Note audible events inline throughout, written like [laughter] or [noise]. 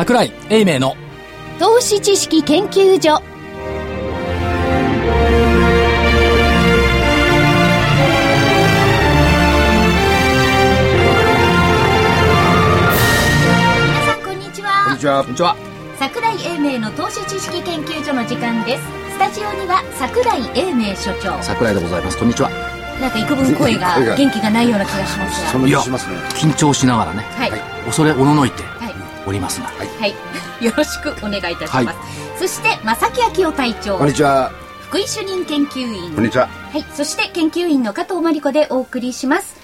桜井英明の。投資知識研究所。皆さんこんにちは。こんにちは。こんにちは。桜井英明の投資知識研究所の時間です。スタジオには桜井英明所長。桜井でございます。こんにちは。なんか幾分声が [laughs] 元気がないような気がしますが。その気しますね。緊張しながらね。はい、はい。恐れおののいおりますが。はい、[laughs] よろしくお願いいたします、そして正木昭夫隊長。こんにちは。福井主任研究員。こんにちは。はい、そして研究員の加藤真理子でお送りします。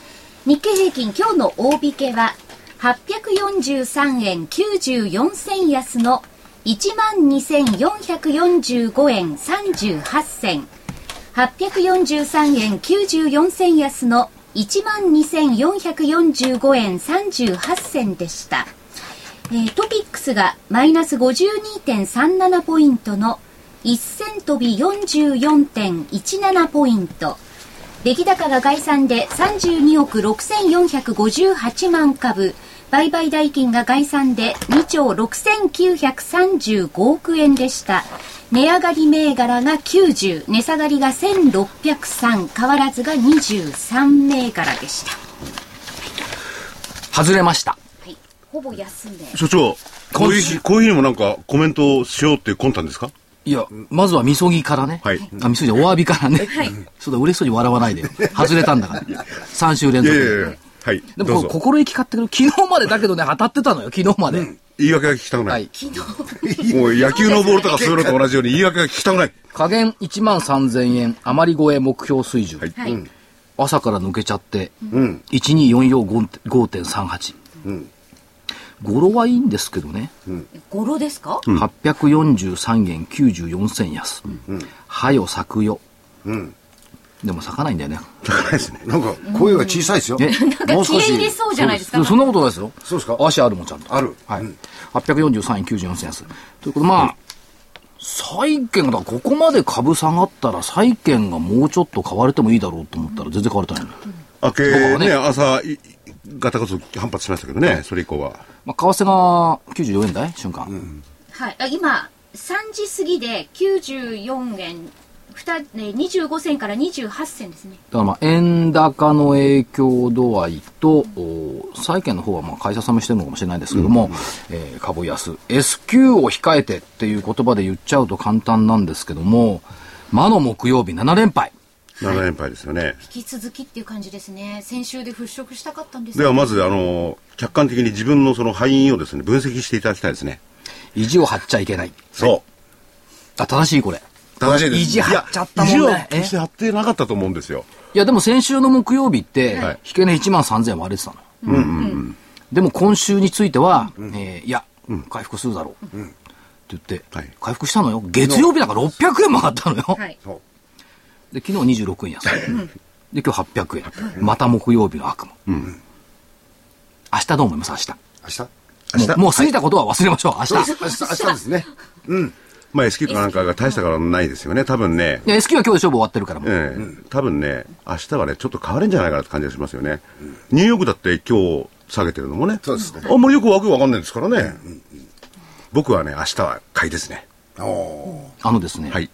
日経平均今日の大引けは843円94銭安の12,445円38銭。843円94銭安の12,445円38銭でした。えートピックスがマイナス52.37ポイントの1000飛び44.17ポイント。出来高が概算で32億6458万株。売買代金が概算で2兆6935億円でした。値上がり銘柄が90、値下がりが1603、変わらずが23銘柄でした。外れました。ほぼ安値。所長、こういう日、こういう日にもなんかコメントをしようって魂胆ですか？いやまずはみそぎからね、はい。あみそぎじゃお詫びからね、はい。そうだ嬉しそうに笑わないでよ。外れたんだから。[laughs] 3週連続いやいやいや。はい。でも。心意気買ってくる。昨日までだけどね当たってたのよ昨日まで、言い訳が聞きたくなはい。い。もう野球のボールとかそういうのと同じように [laughs] 言い訳が聞きたくない。加減1万3000円余り超え目標水準、はい。はい。朝から抜けちゃって、うん。12445.38、語呂はいいんですけどね、語呂ですか、843円94銭安、はよ咲くよ、ん。でも咲かないんだよね。高いですね。なんか声が小さいですよ。えなんか消え入れそうじゃないですか？そんなことないですよ。そうですか？足あるもんちゃんと。ある。はい、843円94銭安。ということでまあ、債券がここまで株下がったら債券がもうちょっと買われてもいいだろうと思ったら全然買われてないの、明けね、朝、いガタガタ反発しましたけどね、それ以降は。まあ、為替が94円台？瞬間、はい。あ今、3時過ぎで94円、ふたね25銭から28銭ですね。だからまあ円高の影響度合いと、お債券の方はまあ会社さめしてるのかもしれないですけども、えー株安 S q を控えてっていう言葉で言っちゃうと簡単なんですけども魔の木曜日7連敗7連敗ですよね。引き続きっていう感じですね。先週で払拭したかったんですではまず、あの、客観的に自分のその敗因をですね、分析していただきたいですね。意地を張っちゃいけない。そう。あ正しいこれ。正しいです。意地張っちゃったもんね。意地して張ってなかったと思うんですよ。いやでも先週の木曜日って、はい。引け値1万3000円割れてたの、でも今週については、えーいや、回復するだろう、って言って、はい。回復したのよ。月曜日なんか600円も上がったのよ、はい。で昨日26円安い、で今日800円、また木曜日の悪夢、明日どう思います？明日。明日？もうもう過ぎたことは忘れましょう、明日。明日。明日ですね。まあ S q かなんかが大したからないですよね。多分ね。いや S q は今日で勝負終わってるから。もう、ええ多分ね、明日はね、ちょっと変わるんじゃないかなって感じがしますよね。ニューヨークだって今日下げてるのもね。そうですね。あんまりよくわけわかんないですからね。僕はね、明日は買いですね。おあのですね、はい。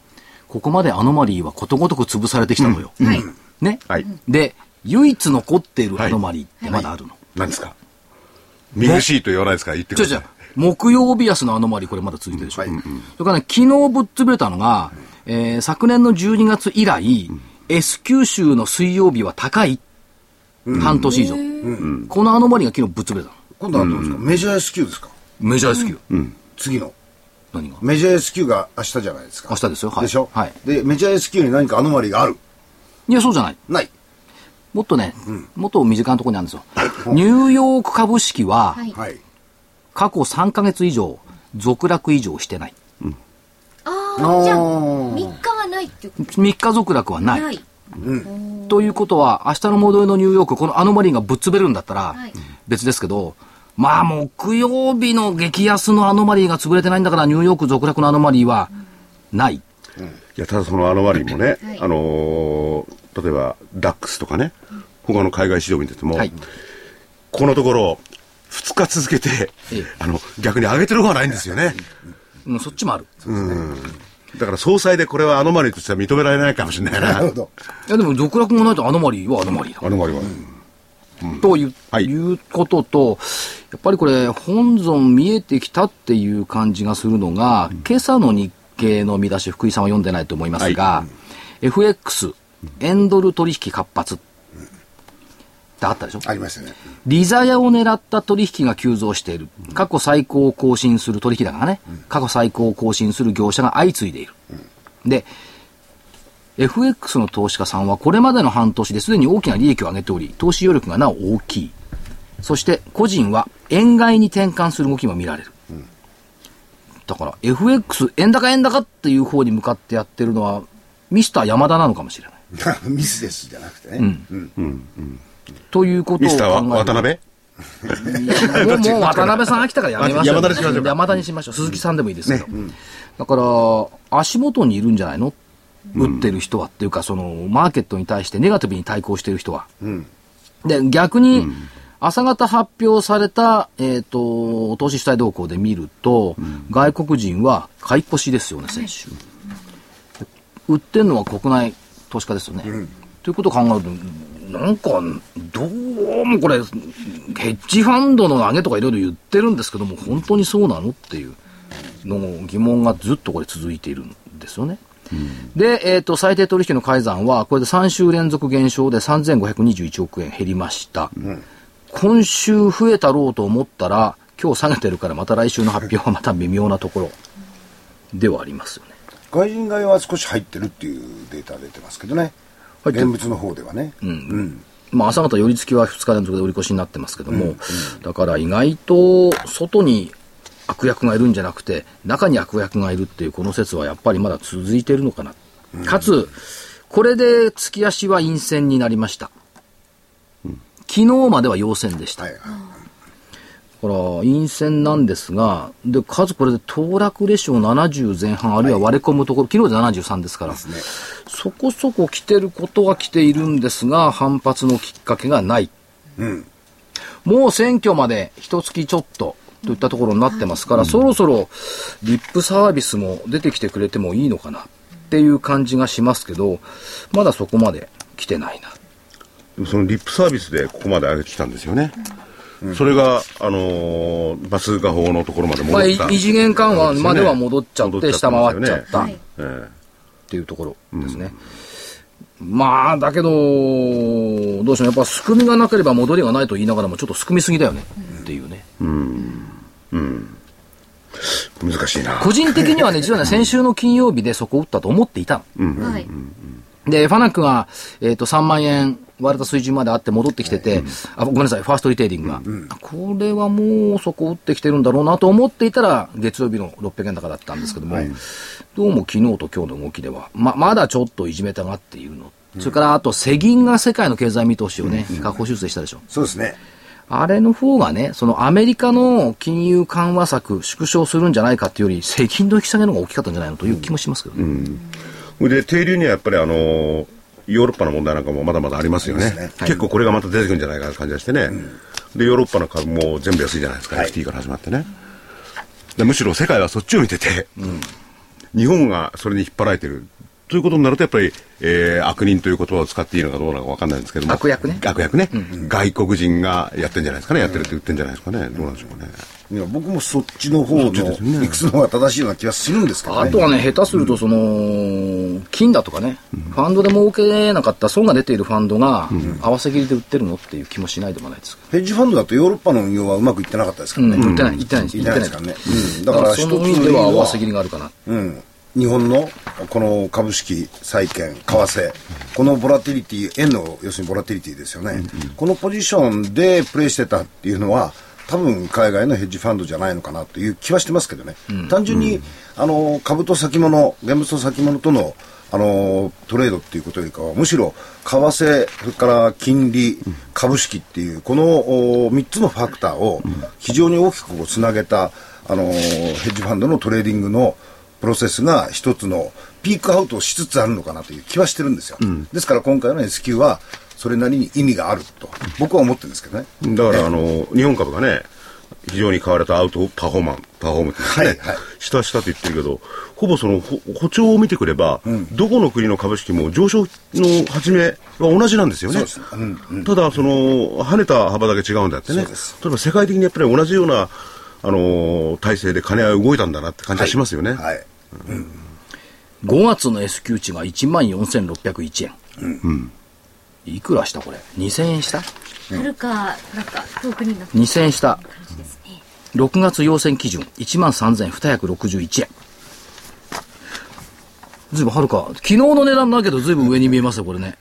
ここまでアノマリーはことごとく潰されてきたのよ、はい。ね、はい。で唯一残っているアノマリーってまだあるの、何ですか？見苦しいと言わないですか？ら言ってください。じゃじゃ木曜日安のアノマリーこれまだ続いてるでしょ、それからね昨日ぶっ潰れたのが、えー昨年の12月以来、S 九州の水曜日は高い、半年以上、このアノマリーが昨日ぶっ潰れたの。今度はどうですか？メジャー S q ですか？メジャー S 級、次の何が？メジャー S q が明日じゃないですか。明日ですよ。はい。でしょ？はい。でメジャー S q に何かアノマリがある。いやそうじゃない。ない。もっとね、もっと身近なところにあるんですよ。ニューヨーク株式ははい。はい。過去3か月以上続落以上してない。あああ、じゃあ、ー3日はないっていうこ3日続落はとない。ない。ということは、明日の戻りのニューヨーク、このアノマリーがぶっ潰れるんだったらはい、別ですけど、まあ、木曜日の激安のアノマリーが潰れてないんだから、ニューヨーク続落のアノマリーはない。いや、ただそのアノマリーもね、はいあのー例えばダックスとかね、他の海外市場見てても、はいこのところ、2日続けて、ええあの、逆に上げてる方がないんですよね。うん、そっちもある。だから総裁でこれはアノマリーとしては認められないかもしれないな。なるほど。いや、でも、続落もないとアノマリーはアノマリーだ。アノマリーは。という,、はいいうことと、やっぱりこれ、本尊見えてきたっていう感じがするのが、今朝の日経の見出し、福井さんは読んでないと思いますが、FX、エンドル取引活発ってあったでしょ？ありましたね。利ザヤを狙った取引が急増している。過去最高を更新する取引だからね。過去最高を更新する業者が相次いでいる。で、FX の投資家さんはこれまでの半年ですでに大きな利益を上げており、投資余力がなお大きい。そして個人は円買いに転換する動きも見られる。だから FX 円高円高っていう方に向かってやってるのはミスター山田なのかもしれない。[laughs] ミスですじゃなくてね。うんということを考えるミスターは渡辺？もうもう渡辺さん飽きたからやめましょう。山田にしましょうか山田にしましょう。鈴木さんでもいいですけど。だから、足元にいるんじゃないの打ってる人はっていうか、その、マーケットに対してネガティブに対抗してる人は。で、逆に、朝方発表された、えっ、と、投資主体動向で見ると、外国人は買い越しですよね、先週。売ってるのは国内投資家ですよね。ということを考えると、なんか、どうもこれ、ヘッジファンドの上げとかいろいろ言ってるんですけども、本当にそうなのっていうのの疑問がずっとこれ続いているんですよね。で、えっ、と、最低取引の改ざんは、これで3週連続減少で3521億円減りました。今週増えたろうと思ったら、今日下げてるからまた来週の発表はまた微妙なところではありますよね。外人買いは少し入ってるっていうデータ出てますけどね。入ってる現物の方ではね。うん。まあ、朝方寄り付きは2日連続で売り越しになってますけども、だから意外と外に悪役がいるんじゃなくて、中に悪役がいるっていうこの説はやっぱりまだ続いているのかな。かつ、これで月足は陰線になりました。昨日までは陽線でした。はいはい。だから、陰線なんですが、で、数これで騰落レシオ70前半、あるいは割れ込むところ、昨日で73ですから、ね。そこそこ来てることは来ているんですが、反発のきっかけがない。うん。もう選挙まで一月ちょっとといったところになってますから、そろそろリップサービスも出てきてくれてもいいのかなっていう感じがしますけど、まだそこまで来てないな。でもそのリップサービスでここまで上げてきたんですよね。それが、あのーバス画法のところまで戻まあ、いった。異次元緩和までは戻っちゃって、下回っちゃったっていうところですね。まあ、だけど、どうしてもやっぱ、すくみがなければ戻りがないと言いながらも、ちょっとすくみすぎだよねっていうね。え難しいな。個人的にはね、実はね、先週の金曜日でそこを打ったと思っていたの。はい。で、ファナックが、えっ、と、3万円割れた水準まであって戻ってきてて、あ、ごめんなさい、ファーストリテイリングが。これはもうそこ打ってきてるんだろうなと思っていたら、月曜日の600円高だったんですけども、どうも昨日と今日の動きでは、ま、まだちょっといじめたがっているの。それから、あと、世銀が世界の経済見通しをね、下方修正したでしょ。そうですね。あれの方がね、そのアメリカの金融緩和策、縮小するんじゃないかっていうより、世銀の引き下げの方が大きかったんじゃないのという気もしますけどね。それで、停留にはやっぱりあのーヨーロッパの問題なんかもまだまだありますよね。そうですね結構これがまた出てくるんじゃないかな感じがしてね。で、ヨーロッパの株も全部安いじゃないですか、はい FT から始まってね。でむしろ世界はそっちを見てて、日本がそれに引っ張られてる。ということになると、やっぱり、えー悪人という言葉を使っていいのかどうなのか分かんないんですけども。悪役ね悪役ね。外国人がやってんじゃないですかね。やってるって言ってんじゃないですかね。どうなんでしょうかね。いや僕もそっちの方のそっちですね理屈の方が正しいような気がするんですけどね。あとはね、下手すると、その、金だとかね、ファンドで儲けなかった損が出ているファンドが、合わせ切りで売ってるのっていう気もしないでもないですけヘッジファンドだとヨーロッパの運用はうまくいってなかったですからね。ど。うん、売ってない、言ってないです。いないですからね。うん。だか、らの意味では合わせ切りがあるかな。うん、日本のこの株式、債券、為替、このボラティリティ、円の要するにボラティリティですよね、このポジションでプレイしてたっていうのは、多分海外のヘッジファンドじゃないのかなという気はしてますけどね、単純にあの株と先物、現物と先物とのあのトレードっていうことよりかは、むしろ為替、それから金利、株式っていう、この3つのファクターを非常に大きくつなげたあのヘッジファンドのトレーディングのプロセスが一つのピークアウトをしつつあるのかなという気はしてるんですよ。ですから今回の SQ はそれなりに意味があると僕は思ってるんですけどね。だから、あの、日本株がね、非常に買われたアウトパフォーマン、パフォームっていうんですかね、はいはい下下と言ってるけど、ほぼそのほ歩調を見てくれば、どこの国の株式も上昇の始めは同じなんですよね。ただ、その、跳ねた幅だけ違うんだってね。例えば世界的にやっぱり同じような、あのー体制で金は動いたんだなって感じがしますよね。はい。5月の S q 値が14,601円。いくらしたこれ ?2000 円した？はるか、なんか、遠くになって ?2000 円した。感じですね。6月要請基準13,261円。ずいぶんはるか。昨日の値段だけどずいぶん上に見えますよ、これね。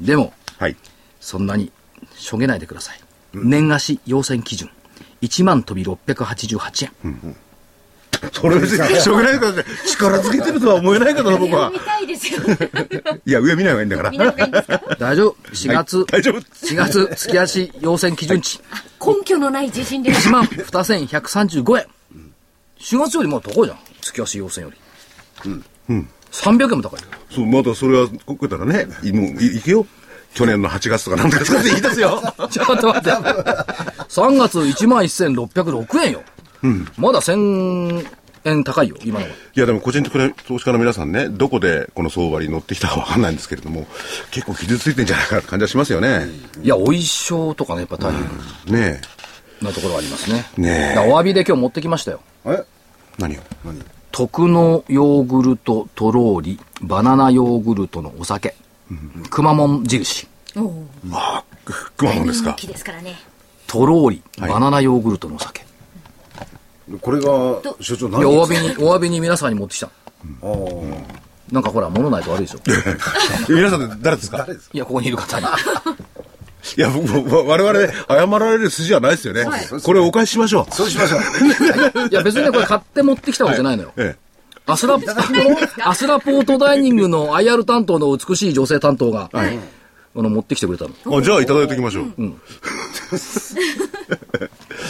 でも、はい。そんなに、しょげないでください。年貸し要請基準。1万飛び688円。それ別に、しょうがないからね、力づけてるとは思えないけどな、僕は見。たいですよね。いや、上見ない方がいいんだから。見ない方がいいんですか？大丈夫？4月、はい大丈夫4月月足要請基準値。根拠のない自信です。1万2135円。4月よりも高いじゃん。月足要請より。うん。300円も高いよ。そう、まだそれは、ここからね、いもういいけよ。去年の8月とかなんかっていいですよ。[laughs] ちょっと待って。3月1万1606円よ。まだ1000円高いよ、今のは。いや、でも個人的な投資家の皆さんね、どこでこの相場に乗ってきたかわかんないんですけれども、結構傷ついてんじゃないかなって感じはしますよね。いや、お衣装とかね、やっぱ大変ねなところはありますね。ねお詫びで今日持ってきましたよ。え？え。何を？徳のヨーグルトとろーり、バナナヨーグルトのお酒。くまモン印。おお。ああ、く熊本ですか大人。気ですからね。とろーり、はいバナナヨーグルトのお酒。これが、所長いや、お詫何びに、お詫びに皆さんに持ってきた。ああ。なんかほら、物ないと悪いでしょ。[laughs] 皆さん誰ですか？誰ですかいや、ここにいる方に。[laughs] いや、僕も、我々、謝られる筋はないですよね。これお返ししましょう。そうしましょう。[laughs] いや、別にね、これ買って持ってきたわけじゃないのよ。えアスラ、アスラポートダイニングの IR 担当の美しい女性担当が、この持ってきてくれたの。え。あじゃあ、いただいておきましょう。で、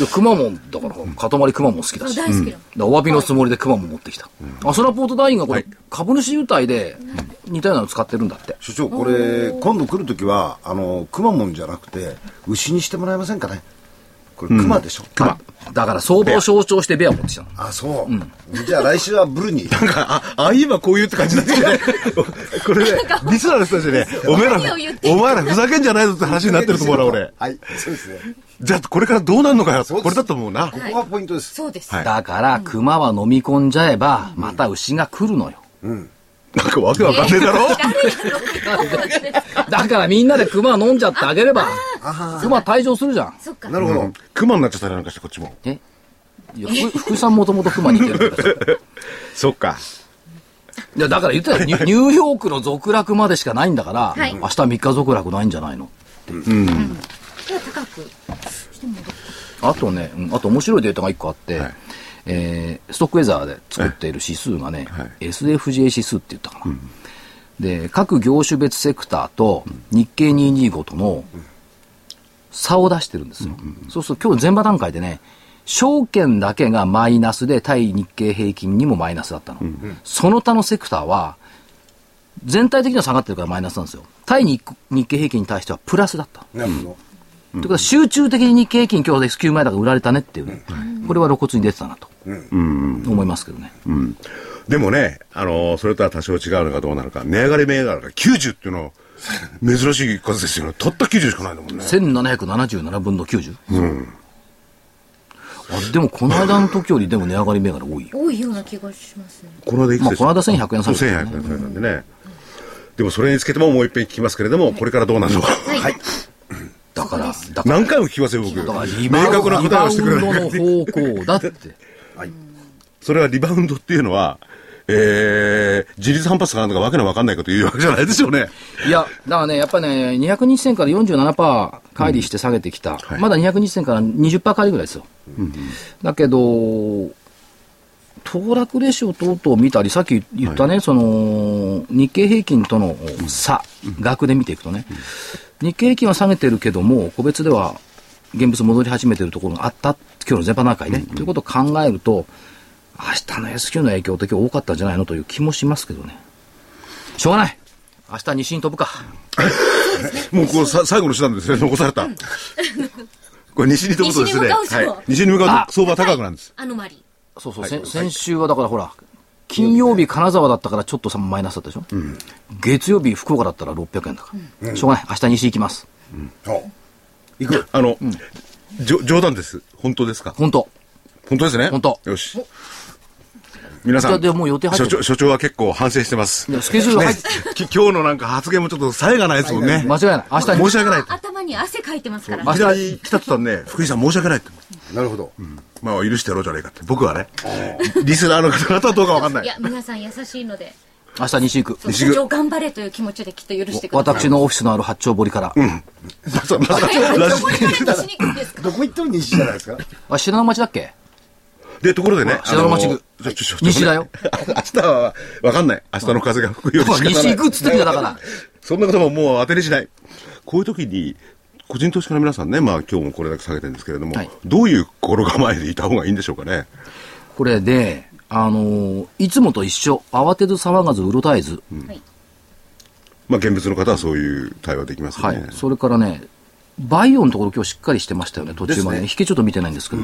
くまモンだから、塊くまモン好きだし。大好きお詫びのつもりでくまモン持ってきた。アスラポートダイニングがこれ、株主優待で似たようなの使ってるんだって。所長、これ、今度来るときは、あの、くまモンじゃなくて、牛にしてもらえませんかね。これ、クマでしょ。くま。だから相場を象徴してベア持ってきたの。あ、そう。じゃあ来週はブルに。あ、ああいえばこういうって感じになってきてね。[laughs] これね、リスナーの人たちでね、お前らお前らふざけんじゃないぞって話になってると思うな、俺。はい、そうですね。じゃあ、これからどうなるのかよ。これだと思うな。ここがポイントです。そうです。はいだから、熊は飲み込んじゃえば、また牛が来るのよ。なんかわけわかんねえだろだからみんなで熊飲んじゃってあげれば、熊退場するじゃん。そっか。なるほど。熊になっちゃったりなんかして、こっちも。え？いや、ふ福井さんもともと熊に似てる [laughs] そっか。いや、だから言ってたよ。ニューヨークの続落までしかないんだから、はい明日3日続落ないんじゃないの？では高くあとね、うんあと面白いデータが1個あって、はいえーストックウェザーで作っている指数がね、はい SFJ 指数って言ったかな。で、各業種別セクターと日経225との差を出してるんですよ。そうすると今日前場段階でね、証券だけがマイナスで対日経平均にもマイナスだったの。その他のセクターは全体的には下がってるからマイナスなんですよ。対日日経平均に対してはプラスだった。なるほど。ということは集中的に日経平均今日 S q 前だから売られたねっていうね、これは露骨に出てたなと、思いますけどね。でもね、あのーそれとは多少違うのかどうなのか、値上がり銘柄が90っていうのは珍しい数ですよね。たった90しかないんだもんね。1777分の 90? あでもこの間の時よりでも値上がり銘柄多いよ。多いような気がしますね。この間いくつまあこの間1100円下そうげた1100円下げたんでね。でもそれにつけてももう一遍聞きますけれども、これからどうなるのか。はい。だから、だから、何回も聞きますよ、僕。だからリ明バウン確な答えをしてくれリバウンない。ドの方向だって。[laughs] それはリバウンドっていうのは、えー、自立反発かなんとかわけのわかんないこと言うわけじゃないですよね。いや、だからね、やっぱりね、200日線から47%乖離して下げてきた。はいまだ200日線から20%乖離ぐらいですよ。だけど、騰落レシオ等々見たり、さっき言ったね、その、日経平均との差、額で見ていくとね、日経平均は下げてるけども、個別では現物戻り始めてるところがあった、今日の全般段階ね、ということを考えると、明日の S q の影響って今日多かったんじゃないのという気もしますけどね。しょうがない明日西に飛ぶか。[laughs] もうこうさ最後の手段ですね、[laughs] 残された。こ [laughs] これ西に飛ぶとですね。西に向かうとはい。西に向かうと相場高くなるんです。アノマリそうそう、先先週はだからほら、金曜日金沢だったからちょっとさマイナスだったでしょ、月曜日福岡だったら600円だから、しょうがない。明日西行きます。お行く。あの、じょ冗談です。本当ですか？本当。本当ですね？本当。よし。皆さん、でもう予定所長所長は結構反省してます。スケジュールね。き今日のなんか発言もちょっと冴えがないですもんね。間違いない。明日申し訳ない。頭に汗かいてますから明日来たって言ったらね、福井さん申し訳ないって。なるほど。まあ許してやろうじゃないかって。僕はね、リスナーの方々はどうかわかんないい。や皆さん優しいので明日西行くそう社長頑張れという気持ちできっと許してください私のオフィスのある八丁堀から、まさまさえラジどこに彼としに行くんですか？どこ行っても西じゃないですか？あ信濃町だっけ？で、ところでね、信濃町区あのちょちょちょ西だよ。明日は、わかんない。明日の風が吹くように西行くっつってんだから [laughs] そんなことももう当てにしない。こういう時に、個人投資家の皆さんね、まあ今日もこれだけ下げてるんですけれども、はいどういう心構えでいた方がいいんでしょうかね？これであのーいつもと一緒慌てず騒がずうろたえず、はいまあ現物の方はそういう対応できますよね。はい、それからね、バイオのところ今日しっかりしてましたよね、途中までね。引けちょっと見てないんですけど。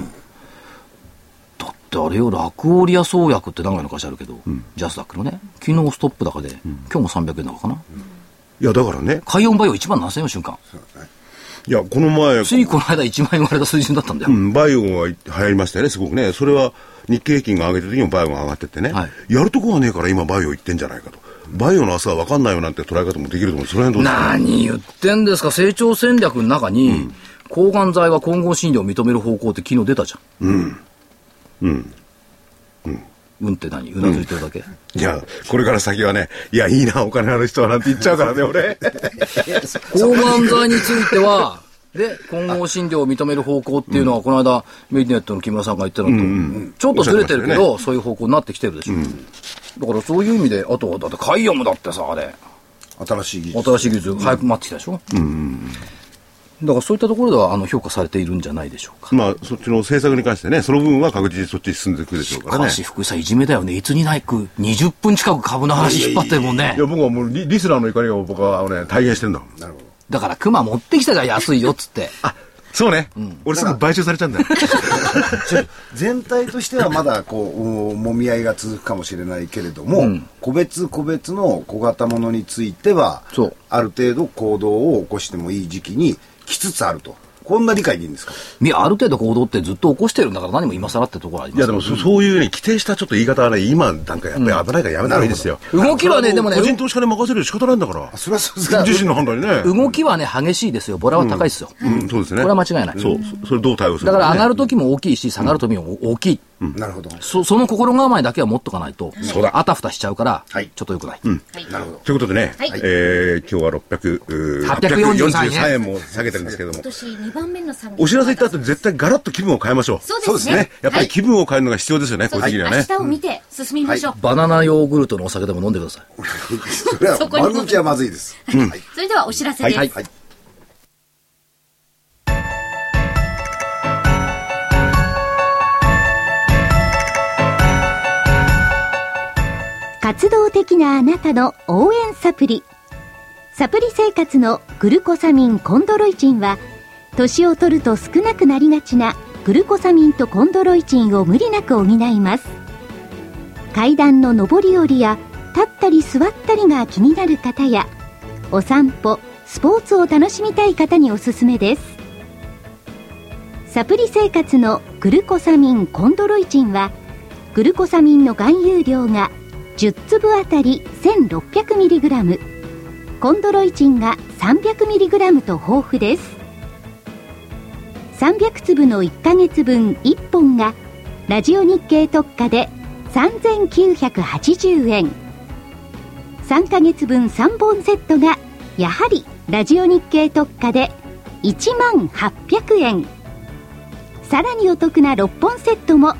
だってあれよ、ラクオリア創薬って名古屋の会社あるけど、ジャスダックのね、昨日ストップ高で、今日も300円高かな。いや、だからね、海温バイオ1万7000円の瞬間。いや、この前、ついこの間1万円割れた水準だったんだよ。うん、バイオが流行りましたよね、すごくね。それは日経平均が上げてる時にもバイオが上がってってね。はいやるとこがねえから今バイオ行ってんじゃないかと。バイオの朝は分かんないよなんて捉え方もできると思う。その辺どうですか？何言ってんですか、成長戦略の中に、抗がん剤は混合診療を認める方向って昨日出たじゃん。うん。うん。うんって何？うなずいてるだけ、いや、これから先はね、いや、いいな、お金ある人はなんて言っちゃうからね、俺。抗がん剤については、[laughs] で、混合診療を認める方向っていうのは、この間、メディネットの木村さんが言ってたのと、ちょっとずれてるけど、そういう方向になってきてるでしょ。だからそういう意味で、あとは、だってカイオムだってさ、あれ、新しい技術。新しい技術、早く待ってきたでしょ。だからそういったところでは、あの、評価されているんじゃないでしょうか。まあ、そっちの政策に関してね、その部分は確実にそっちに進んでいくでしょうからね。かし、福井さん、いじめだよね。いつにないく、20分近く株の話引っ張ってるもんねいや、。僕はもうリ、リスナーの怒りを僕はね、体現してんだもん。なるほど。だから、熊持ってきたじゃん、安いよ、っつって。あ、そうね。俺すぐ買収されちゃうんだよ。全体としてはまだこう、うんもみ合いが続くかもしれないけれども、個別個別の小型ものについてはある程度行動を起こしてもいい時期に来つつあると。こんな理解でいいんですか？ある程度行動ってずっと起こしてるんだから、何も今更ってところありますいや、でもそ、そういうね、規定したちょっと言い方はね、今なんかやっぱり危ないからやめた方がいいですよ。動きはねでもね個人投資家に任せるよ仕方ないんだから。それはそうです自身の判断にね。動きはね、激しいですよ。ボラは高いですよ。うん、そうですね。これは間違いないそう、そそれどう対応するだから上がる。る時も大きいし、下がる時も大きい。なるほど。そその心構えだけは持っとかないと、そうだ。あたふたしちゃうから、はい。ちょっとよくない。なるほど。ということでね、はい。えー、今日は600、うー843 843円。も下げてるんですけども。今、年2番目のサロンお知らせ行った後に絶対ガラッと気分を変えましょう。そうですね。やっぱり気分を変えるのが必要ですよね、こうい。う時期にはね。明日を見て進みましょう、バナナヨーグルトのお酒でも飲んでください。[laughs] それはそこに丸抜きはまずいです。はい。それではお知らせです、はい活動的なあなたの応援サプリ。サプリ生活のグルコサミンコンドロイチンは年を取ると少なくなりがちなグルコサミンとコンドロイチンを無理なく補います。階段の上り下りや立ったり座ったりが気になる方やお散歩スポーツを楽しみたい方におすすめです。サプリ生活のグルコサミンコンドロイチンはグルコサミンの含有量が10粒あたり 1600mg コンドロイチンが 300mg と豊富です。300粒の1ヶ月分1本がラジオ日経特価で3980円3ヶ月分3本セットがやはりラジオ日経特価で1万800円さらにお得な6本セットも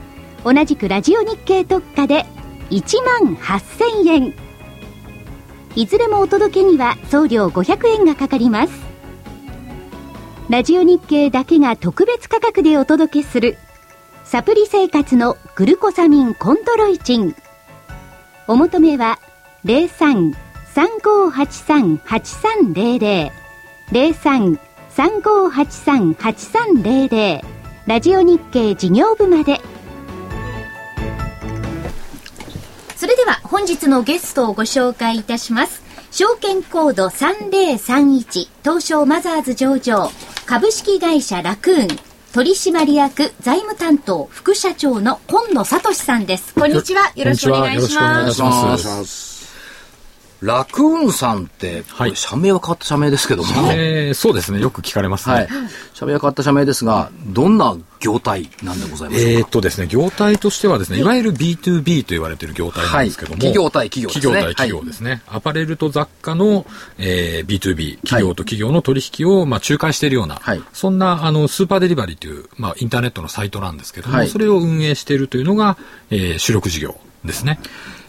同じくラジオ日経特価で1万8000円。いずれもお届けには送料500円がかかります。ラジオ日経だけが特別価格でお届けするサプリ生活のグルコサミンコンドロイチン。お求めは03-3583-8300 03 3583-8300ラジオ日経事業部まで。それでは本日のゲストをご紹介いたします。証券コード3031東証マザーズ上場株式会社ラクーン取締役財務担当副社長の今野聡さんです。こんにちは。よろしくお願いします。ラクーンさんって、これ社名は変わった社名ですけども、えーそうですね。よく聞かれますね。はい。社名は変わった社名ですが、どんな業態なんでございましょうか？えーっとですね、業態としてはですね、いわゆる B2B と言われている業態なんですけども、はい企業対企業ですね企業対企業ですね。アパレルと雑貨の、えー B2B、企業と企業の取引を、まあ、仲介しているような、はいそんな、あの、スーパーデリバリーという、まあ、インターネットのサイトなんですけども、はいそれを運営しているというのが、えー主力事業ですね。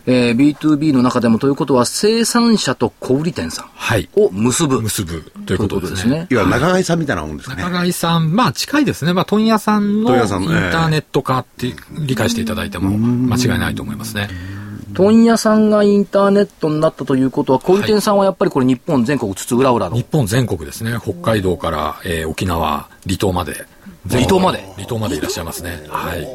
えー B2B の中でもということは、生産者と小売店さんはい。を結ぶ。結ぶということですね。いわゆる長貝さんみたいなもんですかね。中貝さん、まあ近いですね。まあ問屋さんのインターネット化って理解していただいても間違いないと思いますね。問屋さんがインターネットになったということは、小売店さんはやっぱりこれ日本全国津々浦々の日。本全国ですね。北海道から、えー沖縄、離島まで。離島まで離島までいらっしゃいますね。はい。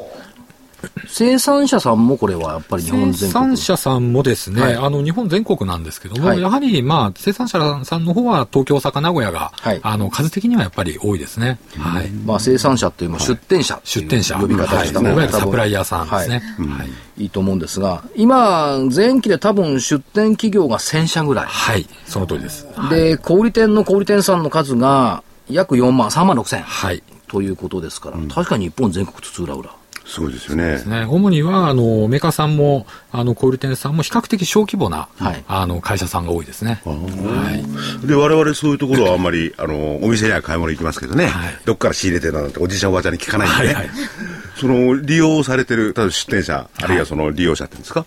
生産者さんもこれはやっぱり日本生全国。産者さんもですね、はいあの、日本全国なんですけども、はいやはり、まあ、生産者さんの方は東京、大阪、名古屋が、はいあの、数的にはやっぱり多いですね。はい。まあ生産者っていうのは出店者出店者。呼び方をした方はいいわがサプライヤーさんですね。はいはい。いいと思うんですが、今、前期で多分出店企業が1000社ぐらい。はい。その通りです。で、小売店の小売店さんの数が約4万、3万6千。はい。ということですから、確かに日本全国津々浦々。すごいですよね。ね、主にはあのメーカーさんもあの小売店さんも比較的小規模な、はい。あの会社さんが多いですね。はい、で、我々そういうところはあんまり、あの、お店には買い物行きますけどね、はい。どっから仕入れてるなんておじいちゃんおばあちゃんに聞かないんでね、はいはい。その、利用されてる、例えば出店者、あるいはその利用者っていうんですか、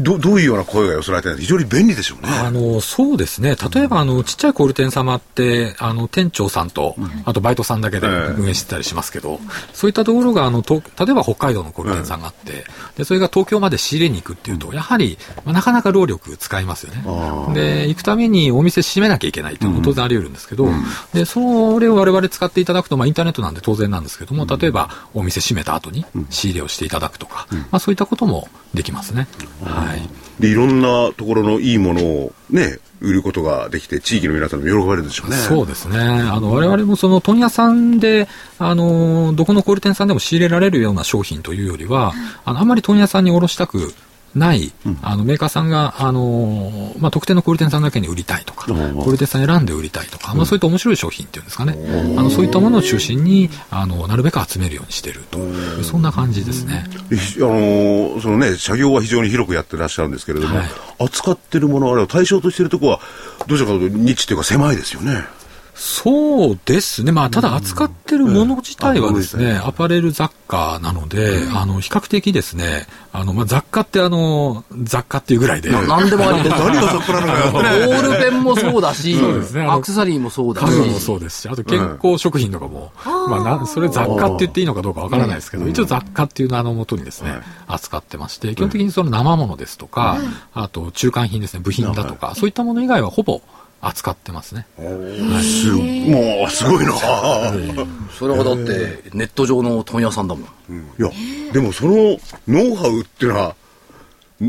どどういうような声が寄せられてるの？か非常に便利でしょうね。あのそうですね、例えばあのちっちゃい小売店様ってあの店長さんと、あとバイトさんだけでええ。運営してたりしますけど、そういったところがあのと例えば北海道の小売店さんがあって、でそれが東京まで仕入れに行くっていうと、やはり、まあ、なかなか労力使いますよね。で行くためにお店閉めなきゃいけないというのも当然あり得るんですけど、でそれを我々使っていただくと、まあ、インターネットなんで当然なんですけども、例えばお店閉めた後に仕入れをしていただくとか、まあ、そういったこともできますね。はいで、いろんなところのいいものをね、売ることができて、地域の皆さんも喜ばれるでしょうね。そうですね。あの、我々もその問屋さんで、あの、どこの小売店さんでも仕入れられるような商品というよりは、あの、あんまり問屋さんに卸したくない、あの、メーカーさんが、あの、まあ、特定の小売店さんだけに売りたいとか、小売店さん選んで売りたいとか、まあ、そういった面白い商品っていうんですかね。あの、そういったものを中心に、あの、なるべく集めるようにしてるとそんな感じですね。あのーそのね、作業は非常に広くやってらっしゃるんですけれども、はい扱ってるもの、あるいは対象としているところは、どちらかというと、ニッチというか狭いですよね。そうですね。まあ、ただ扱ってるもの自体はですね、アパレル雑貨なので、あの、比較的ですね、あの、まあ、雑貨ってあの、雑貨っていうぐらいで、何でもありで。す。[laughs] 何が雑貨なのかボールペンもそうだし、そうですね。アクセサリーもそうだし。家、具もそうですし、あと健康食品とかも、まあな、それ雑貨って言っていいのかどうかわからないですけど、一応雑貨っていう名のもとにですね、扱ってまして、基本的にその生ものですとか、あと中間品ですね、部品だとか、そういったもの以外はほぼ扱ってますね。すもう、すごいな。それはだってネット上の問屋さんだもん。いや、でもそのノウハウっていうのは、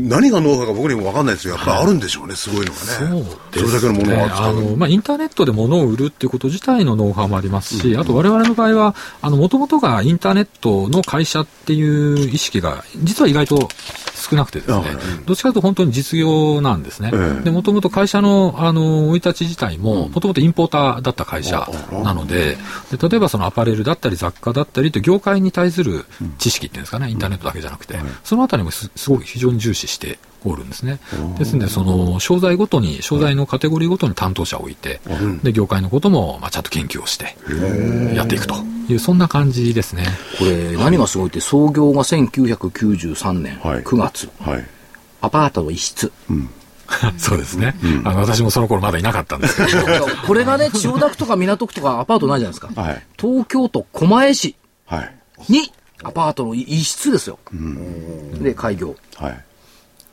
何がノウハウか僕にも分かんないですよ。やっぱりあるんでしょうね、すごいのがね。それだけのものを扱う。あの、まあ、インターネットで物を売るっていうこと自体のノウハウもありますし、あと我々の場合は、あの、もともとがインターネットの会社っていう意識が、実は意外と少なくてですね、どっちかというと本当に実業なんですね。ええ。で、もともと会社の、あの、生い立ち自体も、もともとインポーターだった会社なので、で例えばそのアパレルだったり雑貨だったりと業界に対する知識っていうんですかね、インターネットだけじゃなくて、そのあたりもすすごい非常に重視しておるんですね。ですので、その、商材ごとに、商材のカテゴリーごとに担当者を置いて、で、業界のことも、まあ、ちゃんと研究をして、やっていくという、そんな感じですね。これ、何がすごいって、創業が1993年はい9月、はい。アパートの一室。[laughs] そうですね。あの、私もその頃まだいなかったんですけど、[laughs] これがね、千代田区とか港区とかアパートないじゃないですか。はい。東京都狛江市はい。にアパートの一室ですよ。で、開業はい。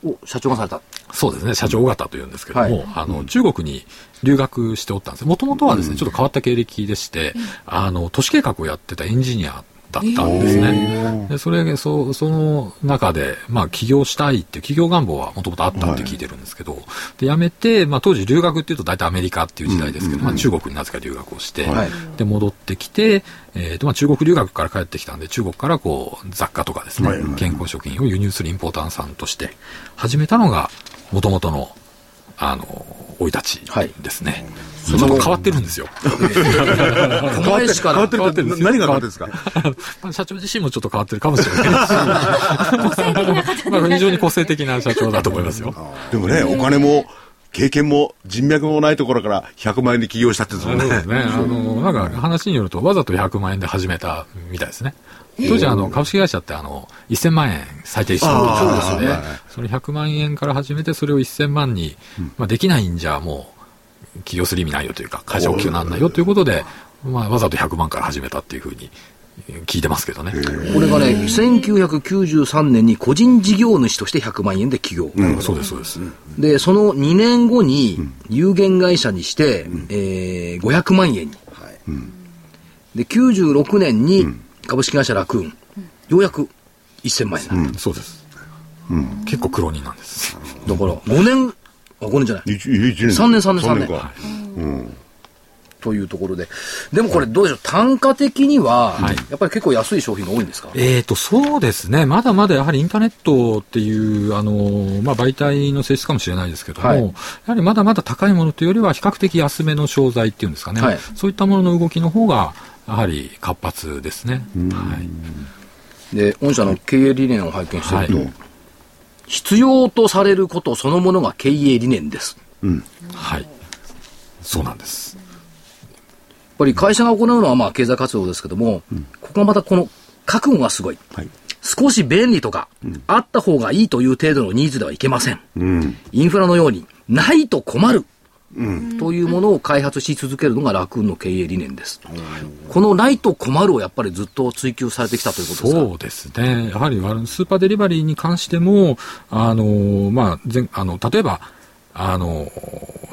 を社長がされた。そうですね、社長尾形というんですけども、はい。あの、中国に留学しておったんです。もともとはですね、ちょっと変わった経歴でして、あの、都市計画をやってたエンジニアだったんですね。でそれそ、その中で、まあ、起業したいっていう企業願望はもともとあったって聞いてるんですけど、で、辞めて、まあ、当時留学っていうと大体アメリカっていう時代ですけど、まあ、中国になぜか留学をして、はい。で、戻ってきて、えーとまあ、中国留学から帰ってきたんで、中国からこう雑貨とかですね、健康食品を輸入するインポーターさんとして始めたのが、もともとの、あの、生い立ちですね。ちょっと変わってるんですよ。狛江市から変わってるって何が変わってるんですか？まあ社長自身もちょっと変わってるかもしれないし、まあ非常に個性的な社長だと思いますよ。でもね、お金も、経験も、人脈もないところから100万円で起業したって言うんですもんね。ね、あの、なんか話によると、わざと100万円で始めたみたいですね。当時、あの、株式会社って、あの、1000万円最低したあーそうですね。はいはい。それ100万円から始めて、それを1000万に、まあ、できないんじゃ、もう、起業する意味ないよというか、会社大きくならないよということで、まあ、わざと100万から始めたっていうふうに聞いてますけどね。これがね、1993年に個人事業主として100万円で起業。そうです、そうです。で、その2年後に有限会社にして、えー500万円に。で、96年に株式会社ラクーン。ようやく1000万円になっそうです。結構苦労人なんです。た。だから、5年、あ、5年じゃない。一一年三年三年三年かというところで。でもこれどうでしょう単価的には、はいやっぱり結構安い商品が多いんですか？えーと、そうですね。まだまだやはりインターネットっていう、あの、まあ、媒体の性質かもしれないですけども、はいやはりまだまだ高いものというよりは比較的安めの商材っていうんですかね。はいそういったものの動きの方が、やはり活発ですね。はい。で、御社の経営理念を拝見してると、はい必要とされることそのものが経営理念です。はい。そうなんです。やっぱり会社が行うのはまあ経済活動ですけども、ここがまたこの覚悟がすごい。はい少し便利とか、あった方がいいという程度のニーズではいけません。インフラのように、ないと困る。というものを開発し続けるのがラクーンの経営理念です。このないと困るをやっぱりずっと追求されてきたということですか？そうですね。やはりあのスーパーデリバリーに関しても、あの、まあ、全あの、例えば、あの、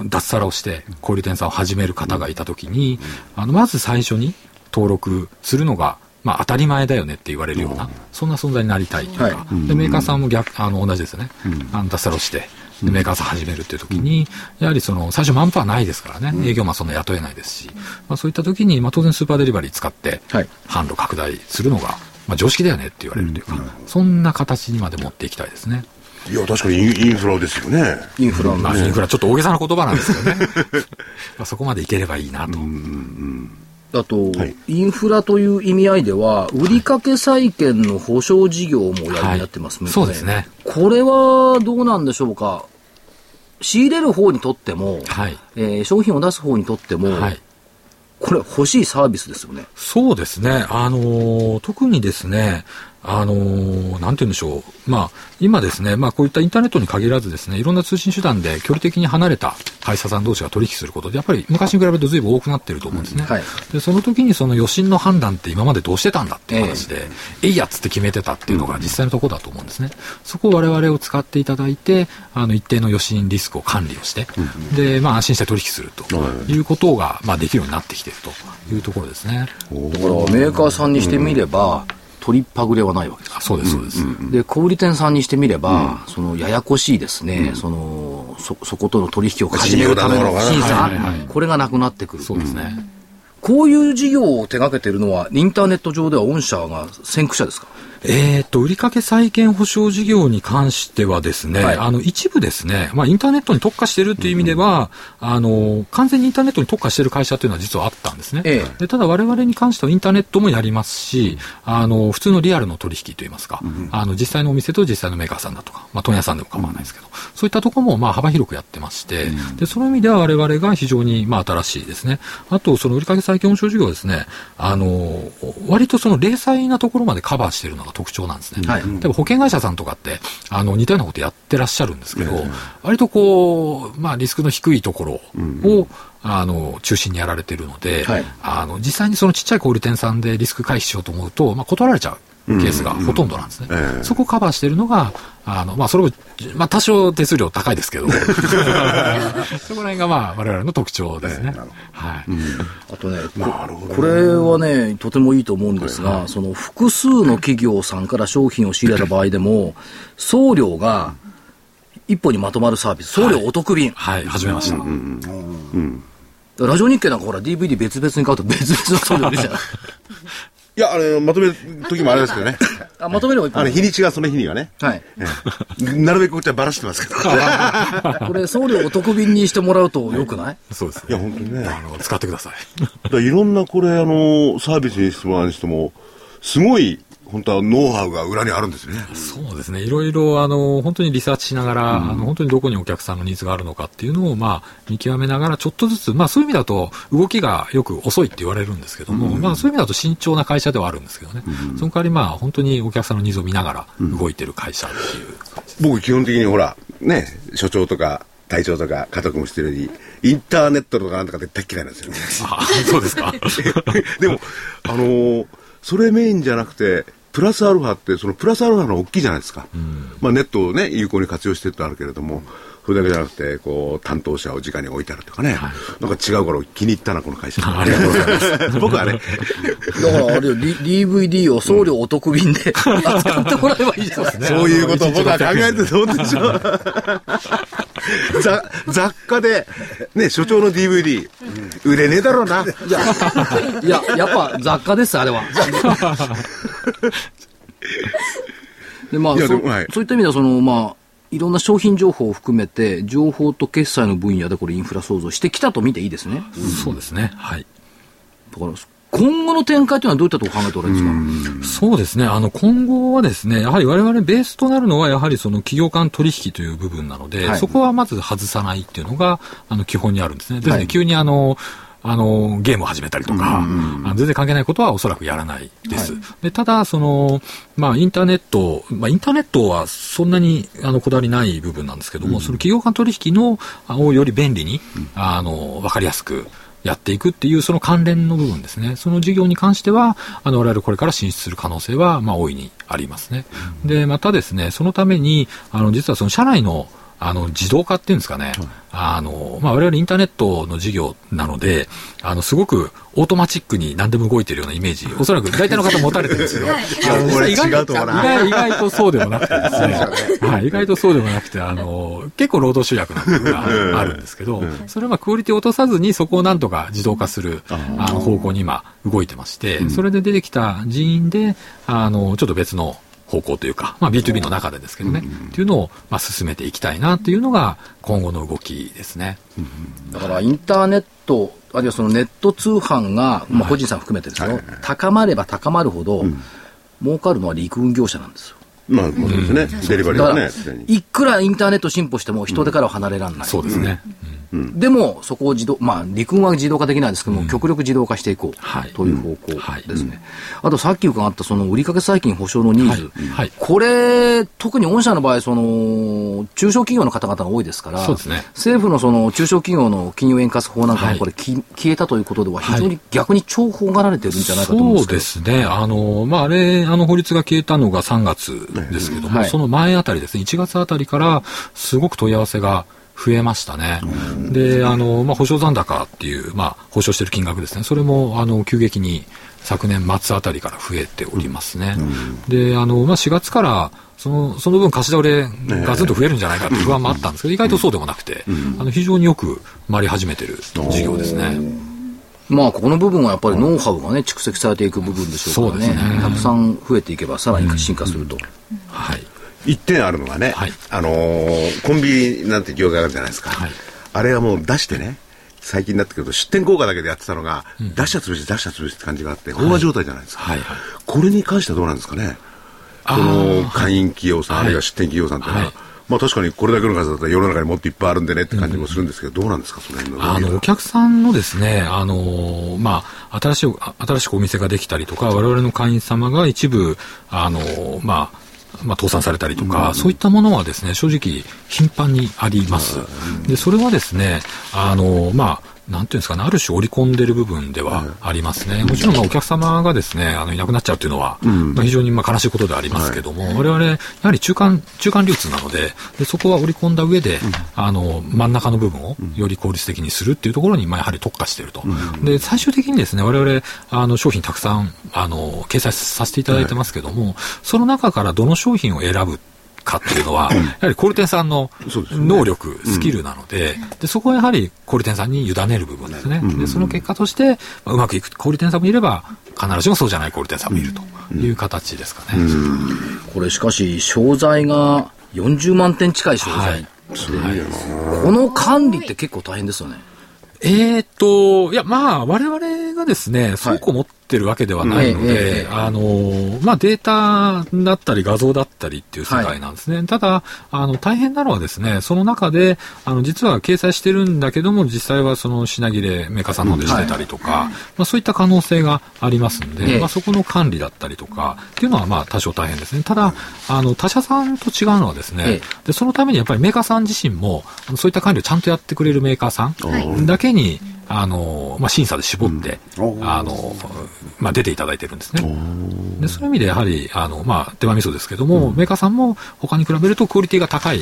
脱サラをして小売店さんを始める方がいたときに、あの、まず最初に登録するのが、まあ、当たり前だよねって言われるような、そんな存在になりたいというか、はい。でメーカーさんも逆、あの、同じですね。あの、脱サラをして、でメーカーさん始めるっていう時に、やはりその、最初マンパワーないですからね、営業マンそんな雇えないですし、まあそういった時に、まあ当然スーパーデリバリー使ってはい、販路拡大するのが、まあ常識だよねって言われるというか、そんな形にまで持っていきたいですね。いや、確かにインインフラですよね。インフラのまあインフラちょっと大げさな言葉なんですけどね。[laughs] まあそこまでいければいいなと。だと、はいインフラという意味合いでは、売掛債権の保証事業もおやりってますね、はいそうですね。これはどうなんでしょうか。仕入れる方にとっても、はい。えー商品を出す方にとっても、はい。これ欲しいサービスですよね。そうですね。あのー特にですね、あのーなんて言うんでしょう。まあ、今ですね、まあこういったインターネットに限らずですね、いろんな通信手段で距離的に離れた会社さん同士が取引することで、やっぱり昔に比べると随分多くなってると思うんですね。うんはいで、その時にその余震の判断って今までどうしてたんだっていう話で、えいやっつって決めてたっていうのが実際のところだと思うんですね。そこを我々を使っていただいて、あの一定の余震リスクを管理をして、で、まあ安心して取引するということが、まあできるようになってきているというところですね。だからメーカーさんにしてみれば、取りっぱぐれはないわけです。あそうです、そうです。で、小売店さんにしてみれば、そのややこしいですね、その、そ、そことの取引を始めるための審査これがなくなってくる。そうですね。こういう事業を手掛けてるのは、インターネット上では御社が先駆者ですか？えーっと、売掛債権保証事業に関してはですね、はい。あの、一部ですね、まあ、インターネットに特化してるっていう意味では、あの、完全にインターネットに特化してる会社っていうのは実はあったんですね。ええ。でただ我々に関してはインターネットもやりますし、あの、普通のリアルの取引といいますか、あの、実際のお店と実際のメーカーさんだとか、まあ、問屋さんでも構わないですけど、そういったところも、まあ、幅広くやってまして、で、その意味では我々が非常に、まあ、新しいですね。あと、その売掛債権保証事業はですね、あの、割とその零細なところまでカバーしているのが特徴なんですね。はい。例えば保険会社さんとかって、あの、似たようなことやってらっしゃるんですけど、割とこう、まあ、リスクの低いところを、あの、中心にやられているので、はい。あの、実際にそのちっちゃい小売店さんでリスク回避しようと思うと、まあ、断られちゃう。ケースがほとんどなんですね。ええ。そこをカバーしているのが、あの、まあ、それを、まあ、多少手数料高いですけど、[laughs] [laughs] そこら辺がまあ、我々の特徴ですね。はい。あとね、ここれはね、とてもいいと思うんですが、その複数の企業さんから商品を仕入れた場合でも、送料が一本にまとまるサービス、送料お得便。はい、始めました。ラジオ日経なんかほら DVD 別々に買うと別々の送料いるじゃな [laughs] い。いや、あれ、まとめる時もあれですけどね。あ、まとめれば一本。あの、日にちがその日にはね。はい。ええなるべくこっちはばらしてますけど。い [laughs] これ送料お得便にしてもらうとよくない？そうですね。や、本当にね。あの、使ってください。いろんなこれ、あの、サービスにしてもらうにしても、すごい、本当はノウハウが裏にあるんですね。そうですね。いろいろ、あの、本当にリサーチしながら、あの、本当にどこにお客さんのニーズがあるのかっていうのを、まあ、見極めながら、ちょっとずつ、まあ、そういう意味だと、動きがよく遅いって言われるんですけども、まあ、そういう意味だと慎重な会社ではあるんですけどね。その代わり、まあ、本当にお客さんのニーズを見ながら動いてる会社っていう。僕、基本的にほら、ね、所長とか、隊長とか、家族もしてるように、インターネットとかなんとか絶対嫌いなんですよね。あそうですか。[laughs] でも、あのーそれメインじゃなくて、プラスアルファって、そのプラスアルファの大きいじゃないですか。まあネットをね、有効に活用してるとあるけれども、それだけじゃなくて、こう、担当者を直に置いてあるとかね。なんか違うから気に入ったな、この会社。ありがとうございます。[laughs] 僕はね、だからあれよ、D- DVD を送料お得便で扱ってもらえばいいじゃないですか。そういうことを僕は考えてどうでしょう。[laughs] [laughs] ざ雑貨で、ね、所長の DVD、売れねえだろうな。いや、いや、やっぱ雑貨です、あれは。で、まあ、そはいそういった意味では、その、まあ、いろんな商品情報を含めて、情報と決済の分野でこれインフラ創造してきたと見ていいですね。そうですね。はい。だから、今後の展開というのはどういったところを考えておられるんですかそうですね。あの、今後はですね、やはり我々ベースとなるのは、やはりその企業間取引という部分なので、はい。そこはまず外さないっていうのが、あの、基本にあるんですね。ですので、はい急にあの、あの、ゲームを始めたりとか、あの全然関係ないことはおそらくやらないです。でただ、その、まあ、インターネット、まあ、インターネットはそんなに、あの、こだわりない部分なんですけども、その企業間取引の、あをより便利に、あの、わかりやすく、やっていくっていうその関連の部分ですね。その事業に関しては、あの、我々これから進出する可能性は、まあ、大いにありますね。で、またですね、そのために、あの、実はその社内の、あの、自動化っていうんですかね。あの、まあ、我々インターネットの事業なので、あの、すごくオートマチックに何でも動いてるようなイメージ、[laughs] おそらく大体の方持たれてるんですけど、はい。意外と意外意外とそうでもなくてです [laughs] ね、はい、意外とそうでもなくて、あの、結構労働集約な部分があるん。ですけど、それはクオリティを落とさずにそこをなんとか自動化するあの方向に今動いてまして、それで出てきた人員で、あの、ちょっと別の方向というか、まあ B2B の中でですけどね、っていうのを、まあ、進めていきたいなっていうのが今後の動きですね。だからインターネット、あるいはそのネット通販が、まあ、個人さん含めてですけど、高まれば高まるほど、儲かるのは陸運業者なんですよ。まあ、そうですね。デリバリーだから、はね。いくらインターネット進歩しても人手からは離れられない。そうですね。でも、そこを自動、まあ、陸運は自動化できないですけども、極力自動化していこう、はい。という方向はい。ですね。あと、さっき伺った、その、売掛債金保証のニーズ。はい。はい。これ、特に御社の場合、その、中小企業の方々が多いですから、ね。政府のその、中小企業の金融円滑法なんかも、はい。これ、き消えたということでは、非常に逆に重宝がられてるんじゃないかと思うんそうですけど。ですね。あの、まあ、あれ、あの法律が消えたのが3月ですけども、はい。その前あたりですね、1月あたりからすごく問い合わせが増えましたね。で、あの、まあ、保証残高っていう、まあ、保証してる金額ですね。それも、あの、急激に昨年末あたりから増えておりますね。で、あの、まあ、4月から、その、その分貸し倒れガツンと増えるんじゃないかっていう不安もあったんですけど、意外とそうでもなくて、あの、非常によく回り始めてる事業ですね。まあ、ここの部分はやっぱりノウハウがね、蓄積されていく部分でしょうからね。そうですねたくさん増えていけば、さらに進化すると。はい。一点あるのがね、はい。あのーコンビニなんて業界あるじゃないですか。はい。あれはもう出してね、最近になってくると出店効果だけでやってたのが、出しちゃ潰して出しちゃ潰してって感じがあって、飽和状態じゃないですか。はいはい。これに関してはどうなんですかね。あそーの会員企業さん、はい。あるいは出店企業さんっていうのは、はい。まあ確かにこれだけの数だったら世の中にもっといっぱいあるんでねって感じもするんですけど、どうなんですか、その辺の。あの、お客さんのですね、あの、まあ、新しい、あ新しくお店ができたりとか、我々の会員様が一部、あの、まあ、まあ、倒産されたりとか、そういったものはですね、正直頻繁にあります。で、それはですね、あの、まあ、なんていうんですかね、ある種織り込んでる部分ではありますね。もちろん、まあ、お客様がですね、あの、いなくなっちゃうっていうのは、まあ、非常にまあ悲しいことではありますけども、我々、やはり中間、中間流通なので、でそこは織り込んだ上で、あの、真ん中の部分をより効率的にするっていうところに、まあ、やはり特化していると。で、最終的にですね、我々、あの、商品たくさん、あの、掲載させていただいてますけども、その中からどの商品を選ぶかっていうのは、やはり小売店さんの能力、スキルなのでで、そこはやはり小売店さんに委ねる部分ですね。で、その結果として、まあ、うまくいく小売店さんもいれば、必ずしもそうじゃない小売店さんもいるという形ですかね。これしかし、商材が40万点近い商材。はい。この管理って結構大変ですよね。えーっと、いや、まあ、我々がですね、倉庫持ってるわけではないので、えあの、まあ、データだったり画像だったりっていう世界なんですね。ただ、あの、大変なのはですね、その中で、あの、実は掲載してるんだけども、実際はその品切れメーカーさんの方でしてたりとか、まあ、そういった可能性がありますんで、ええ。まあ、そこの管理だったりとか、っていうのは、まあ、多少大変ですね。ただ、あの、他社さんと違うのはですね、ええ。で、そのためにやっぱりメーカーさん自身も、そういった管理をちゃんとやってくれるメーカーさんだけに、あの、まあ、審査で絞って、あの、まあ、出ていただいてるんですね。で、そういう意味でやはり、あの、まあ、手羽味噌ですけども、メーカーさんも他に比べるとクオリティが高い、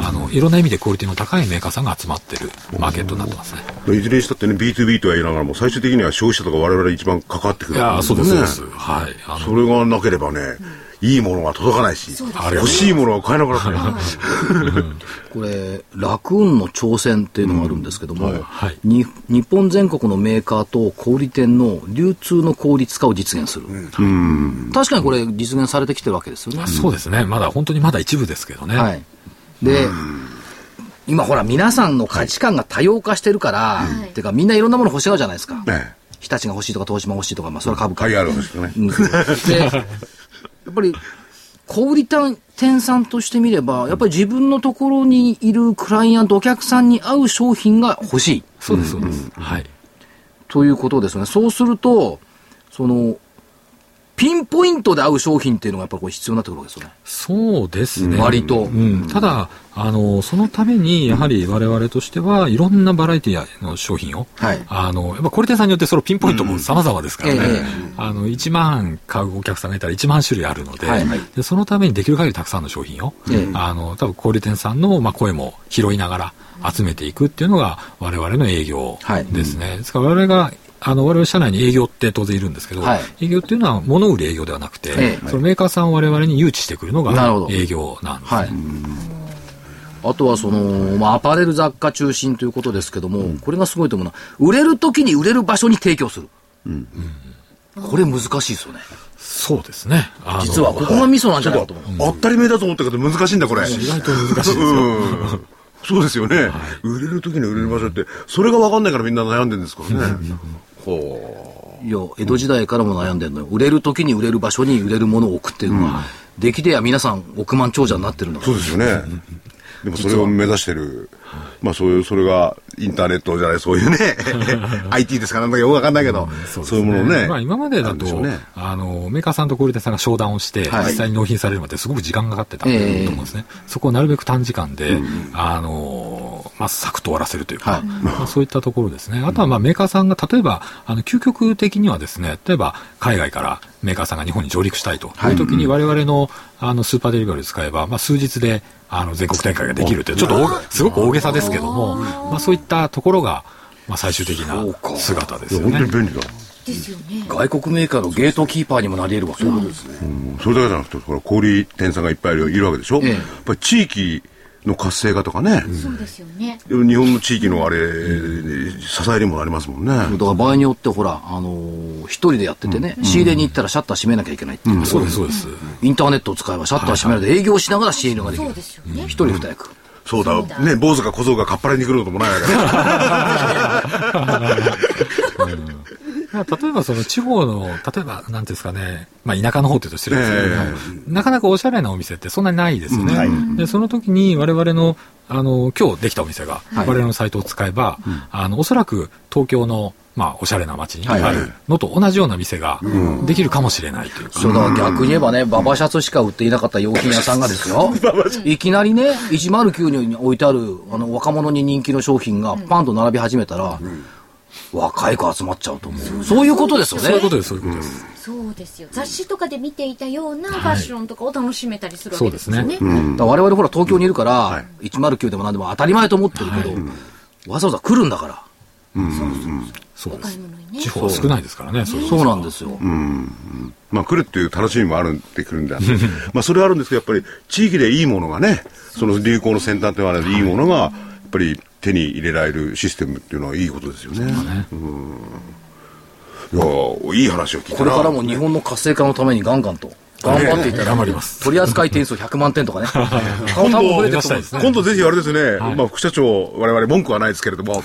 あの、いろんな意味でクオリティの高いメーカーさんが集まってるマーケットになってますね。いずれにしたってね、B2B とは言いながらも、最終的には消費者とか我々一番関わってくるいや、そうです、そうです。ねはい。それがなければね、いいものが届かないし、欲しいものが買えなくなったり。[laughs] これ、ラクーンの挑戦っていうのがあるんですけども、はいに日本全国のメーカーと小売店の流通の効率化を実現する。確かにこれ実現されてきてるわけですよね。そうですね。まだ、本当にまだ一部ですけどね。はい。で、今ほら皆さんの価値観が多様化してるから、っていうかみんないろんなもの欲しがるじゃないですか。ね日立が欲しいとか東島欲しいとか、まあそれは株価。買いあるんですよね。[laughs] やっぱり、小売店さんとしてみれば、やっぱり自分のところにいるクライアント、お客さんに合う商品が欲しいそうです、そうです。はい。ということですよね。そうすると、その、ピンポイントで合う商品っていうのがやっぱり必要になってくるわけですよね。そうですね。割とうん。ただ、あの、そのために、やはり我々としては、いろんなバラエティの商品を、はいあの、やっぱ小売店さんによってそのピンポイントも様々ですからね。ええあの、1万買うお客さんがいたら1万種類あるので、はいはいでそのためにできる限りたくさんの商品を、ええあの、多分小売店さんの、まあ、声も拾いながら集めていくっていうのが我々の営業はいですね。ですから我々があの我々社内に営業って当然いるんですけど、はい営業っていうのは物売る営業ではなくて、ええそのメーカーさんを我々に誘致してくるのなるほどが営業なんですね。はい。あとはその、まあ、アパレル雑貨中心ということですけども、これがすごいと思うのは、売れる時に売れる場所に提供する。これ難しいですよね。そうですね。実は、ここがミソなんじゃないかと思う。当たり前だと思ったけど難しいんだ、これ。意外と難しいですよ。うんそうですよね。売れる時に売れる場所って、それが分かんないからみんな悩んでるんですからね。ほいや、江戸時代からも悩んでるのよ。売れる時に売れる場所に売れるものを置くっていうのは、出来でや皆さん億万長者になってるんだそうですよね。[laughs] でもそれを目指してる、まあそういう、それがインターネットじゃない、そういうね、[laughs] IT ですかなんだかよくわかんないけど、そういうものをね。まあ今までだと、ね。あの、メーカーさんと小売店さんが商談をして、はい。実際に納品されるまですごく時間がかかってたと思うんですね。そこをなるべく短時間で、あの、まあ、サクッと終わらせるというか、はいまあ、そういったところですね。あとはまあメーカーさんが例えば、あの、究極的にはですね、例えば海外からメーカーさんが日本に上陸したいという時に我々の、あの、スーパーデリバリーを使えば、まあ、数日で、あの、全国展開ができるという、ちょっと大すごく大げさですけども、まあ、そういったところが、まあ、最終的な姿ですよね本当に。便利だ。ですよね。外国メーカーのゲートキーパーにもなり得るわけそうですね。うんそれだけじゃなくて、これ小売店さんがいっぱいいるいるわけでしょ、ええやっぱり地域の活性化とかね、そうですよね。日本の地域のあれ、支えにもなりますもんね。だから場合によってほら、あのー一人でやっててね、仕入れに行ったらシャッター閉めなきゃいけないっていう、そうです、そうです。インターネットを使えばシャッター閉めるで営業しながら仕入れができる。そうですよね一人二役。そうだ、ね、坊主が小僧がかっぱらいに来ることもないわけだ。ま [laughs] あ例えばその地方の、例えば、なんですかね、まあ田舎の方って言うと失礼ですけど、えなかなかおしゃれなお店ってそんなにないですよね。で、その時に我々の、あの、今日できたお店が、我々のサイトを使えば、あの、おそらく東京の、まあ、おしゃれな街にあるのと同じような店ができるかもしれないというか。そうだから逆に言えばね、ババシャツしか売っていなかった洋品屋さんがですよ、いきなりね、109に置いてあるあの若者に人気の商品がパンと並び始めたら、若い子集まっちゃうと思う。そういうことですよね。そういうことです、そういうことです。そうですよ。雑誌とかで見ていたようなファッションとかを楽しめたりするわけですよね,、そうですね。我々ほら東京にいるから、109でも何でも当たり前と思ってるけど、わざわざ来るんだから。そうです。買い。物にね。地方少ないですからね、そう。いうそうなんですよ。まあ来るっていう楽しみもあるってくるんで [laughs] まあそれはあるんですけど、やっぱり地域でいいものがね、その流行の先端と言われるいいものが、やっぱり手に入れられるシステムっていうのはいいことですよね。うん。いやーいい話を聞いたな。これからも日本の活性化のためにガンガンと頑張っていただ頑張ります。取扱点数100万点とかね。[laughs] 顔多分増えてると思う。んですね今度ぜひあれですね、まあ副社長、我々文句はないですけれども、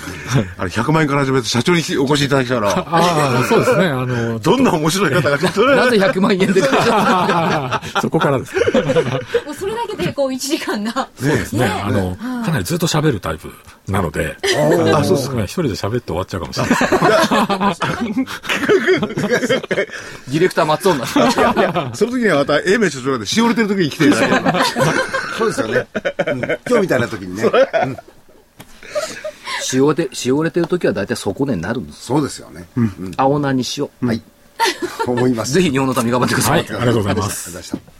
あれ100万円から始めて社長にお越しいただきたら、ああ、そうですね。あの、どんな面白い方がちょっとね。なぜ100万円で [laughs] そこからです。[laughs] もうそれだけでこう1時間が。そうですね。あの、かなりずっと喋るタイプなので、あそうですね。一人で喋って終わっちゃうかもしれないです。ディレクター松尾になその時にはまた、英明所長でしおれてる時に来ていただいて。そうですよね。うん今日みたいな時にね。しおれて、しおれてる時は大体そこでなるんです。そうですよね。青菜にしよう。はい。思います。ぜひ日本のために頑張ってくださ。はいい、ありがとうございます。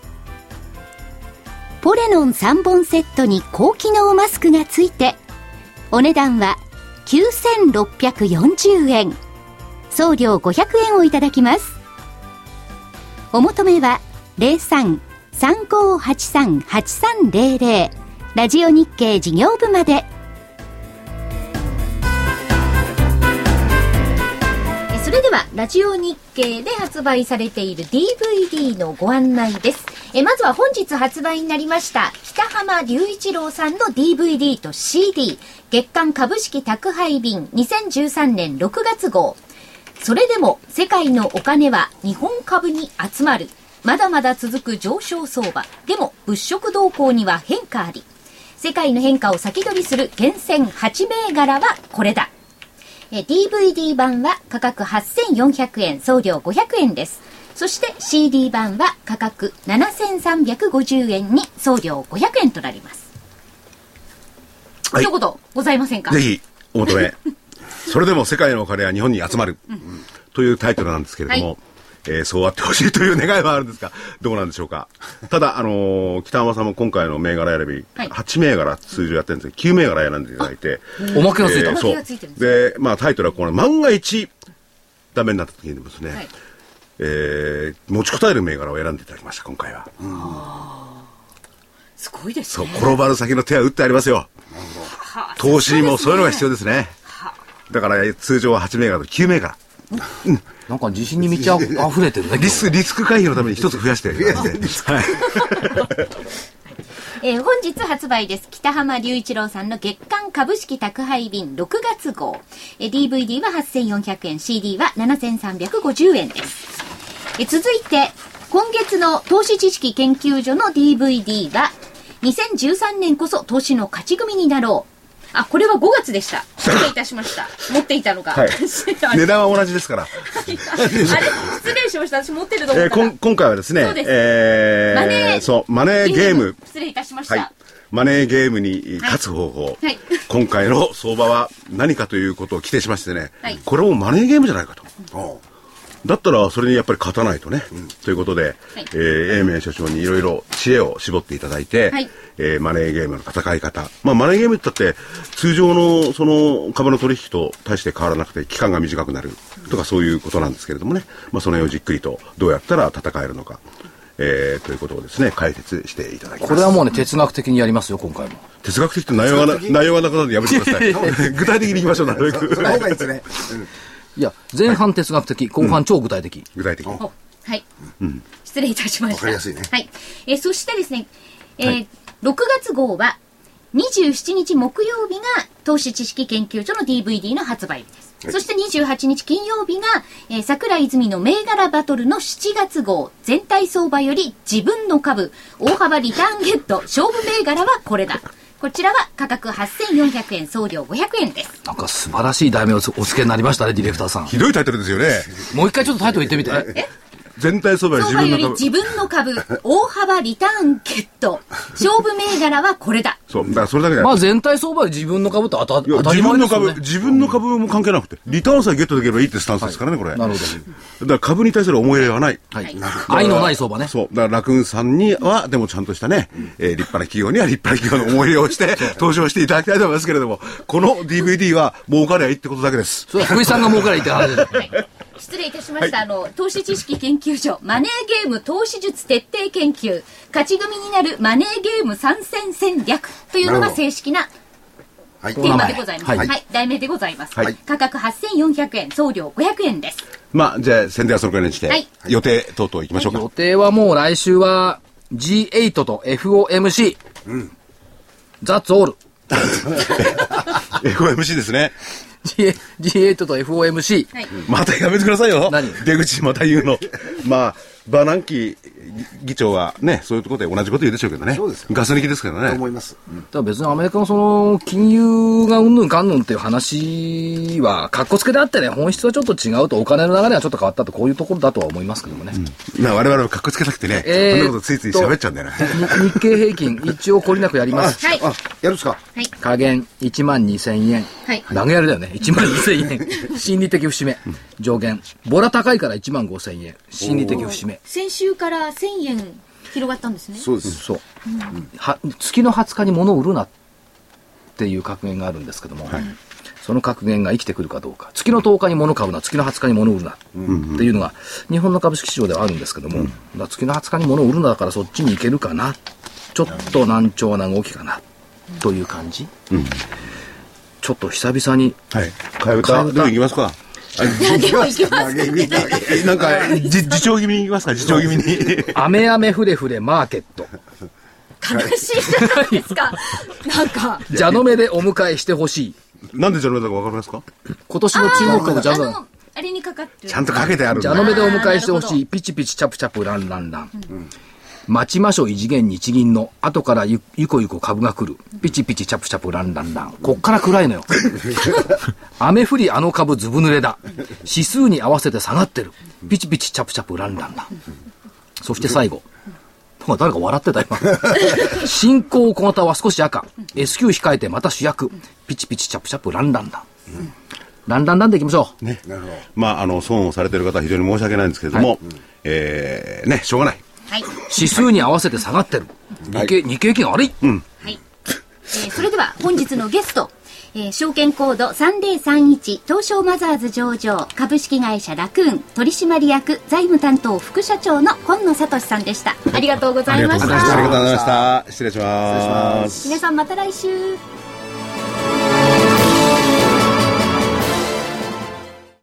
ポレノン3本セットに高機能マスクがついて、お値段は9640円。送料500円をいただきます。お求めは03-3583-8300ラジオ日経事業部まで。それではラジオ日経で発売されている DVD のご案内です。えまずは本日発売になりました北浜隆一郎さんの DVD と CD 月間株式宅配便2013年6月号。それでも世界のお金は日本株に集まる。まだまだ続く上昇相場。でも物色動向には変化あり。世界の変化を先取りする厳選8銘柄はこれだ。えー DVD 版は価格8400円、送料500円です。そして CD 版は価格7350円に送料500円となります。はい一言ございませんか？ぜひ、お求め。[laughs] それでも世界のお金は日本に集まる。というタイトルなんですけれども、はいえーそうあってほしいという願いはあるんですが、どうなんでしょうか。ただ、あのー北浜さんも今回の銘柄選び、はい8銘柄通常やってるんですけど、9銘柄選んでいただいて、おまけがついた。えーそうでで、まあタイトルはこの万が一、ダメになった時にですね、はいえー持ちこたえる銘柄を選んでいただきました、今回は。すごいですそう、ね。転ばる先の手は打ってありますよ。はあ投資にもそういうのが必要ですね。だから通常は8銘柄と9銘柄。なんか自信に満ち溢れてるね。リスク、リスク回避のために一つ増やして。はい。えー本日発売です。北浜隆一郎さんの月間株式宅配便6月号。えー DVD は8400円、CD は7350円です。えー続いて、今月の投資知識研究所の DVD は、2013年こそ投資の勝ち組になろう。あ、これは5月でした。失礼いたしました。持っていたのが。はい [laughs] 値段は同じですから。あれ失礼しました。私持ってると思えー、ったら。こん今回はですねそうえマネーー、そう、マネーゲーム。失礼いたしました。はい。マネーゲームに勝つ方法。はい今回の相場は何かということを規定しましてね、はいこれもマネーゲームじゃないかと。おうだったら、それにやっぱり勝たないとね。ということで、はいえー、英明所長にいろいろ知恵を絞っていただいて、はいえーマネーゲームの戦い方。まあ、マネーゲームって言ったって、通常の、その、株の取引と大して変わらなくて、期間が短くなるとか、そういうことなんですけれどもね。まあ、その辺をじっくりと、どうやったら戦えるのか。えー、ということをですね、解説していただきます。これはもうね、哲学的にやりますよ、今回も。哲学的って内容が内容がなくなるのでやめてください。[laughs] 具体的にいきましょう、なるべく。その方がいいですね。[laughs] いや、前半哲学的、後半超具体的。具体的。はい、失礼いたしました。わかりやすいね。はい。えーそしてですね、えー6月号は、27日木曜日が投資知識研究所の DVD の発売日です。そして28日金曜日が、えー桜井泉の銘柄バトルの7月号、全体相場より自分の株、大幅リターンゲット、勝負銘柄はこれだ。こちらは価格8400円、送料500円です。なんか素晴らしい題名をお付けになりましたね、ディレクターさん。ひどいタイトルですよね。もう一回ちょっとタイトル言ってみて。全体相場より相場より自分の株。自分の株、大幅リターンゲット、勝負銘柄はこれだ。そう。だからそれだけで。まあ全体相場で自分の株と当た当たり自分の株、前ですよね。自分の株も関係なくて、リターンさえゲットできればいいってスタンスですからね、これ。なるほだから株に対する思い入れはない。はい。愛のない相場ね。そう。だから、ラクーンさんには、でもちゃんとしたね、えー立派な企業には立派な企業の思い入れをして、投資をしていただきたいと思いますけれども、この DVD は儲かりゃいいってことだけです。それは福井さんが儲からいいって話でしょ。失礼いたしました。あの、投資知識研究所、マネーゲーム投資術徹底研究、勝ち組になるマネーゲーム参戦戦略というのが正式なはい。テーマでございます。は、はいい題名でございます。はい価格8400円、送料500円です。まあ、じゃあ、宣伝はそのくらいにして、はい予定等々行きましょうか。予定はもう来週は G8 と FOMC。That's all. [laughs] FOMC ですね。G- G8 と FOMC。はい。またやめてくださいよ。何？出口また言うの。[laughs] まあ、バナンキ議長はね、そういうところで同じこと言うでしょうけどね。そうですよガス抜きですからね。と思います。うんだから別にアメリカのその金融がうんぬんかんぬんっていう話は、かっこつけであってね、本質はちょっと違うと、お金の流れはちょっと変わったと、こういうところだとは思いますけどもね。まあ、我々はかっこつけたくてね、えーそんなことついつい喋っちゃうんだよね。に日経平均、一応懲りなくやります。はい。あ、やるんですか？はい。加減1万2000円。はい投げやりだよね。1万2000円。心理的節目。上限。ボラ高いから1万5000円。心理的節目。先週から1000円広がったんですね。そうです。そう。は月の20日に物を売るなっていう格言があるんですけども、その格言が生きてくるかどうか。月の10日に物を買うな、月の20日に物を売るなっていうのが、日本の株式市場ではあるんですけども、月の20日に物を売るなだからそっちに行けるかな。ちょっと難聴な動きかな。という感じ。ちょっと久々に、はい。替え歌、替え歌でも行きますか。でも行きます。投げみたいえなんか、じ自重気味に行きますか？自重気味に。雨雨ふれふれマーケット。悲しいじゃないですか。なんか。蛇の目でお迎えしてほしい。なんでじゃない。だかわかりますか今年の注目株蛇のあの、あれにかかってる。ちゃんとかけてあるんだ蛇の目でお迎えしてほしい。ピチピチチャプチャプランランラン。待ちましょう異次元日銀の後からゆゆこゆこ株が来る。ピチピチチャプチャプランランラン。こっから暗いのよ。[laughs] 雨降りあの株ずぶ濡れだ。指数に合わせて下がってる。ピチピチチャプチャプランランラン。そして最後。なんか誰か笑ってた今。[laughs] 進行小型は少し赤。S q 控えてまた主役。ピチピチチャプチャプランランラン。ランランランでいきましょう。なるほど。まあ、あの、損をされてる方は非常に申し訳ないんですけれども、えー、ね、しょうがない。はい。指数に合わせて下がってる。日経、日経平均悪い。はい。えーそれでは本日のゲスト、えー証券コード3031東証マザーズ上場株式会社ラクーン取締役財務担当副社長の今野聡さんでした。ありがとうございましありがとうございました。ありがとうた。ございました。失礼します。皆さんまた来週。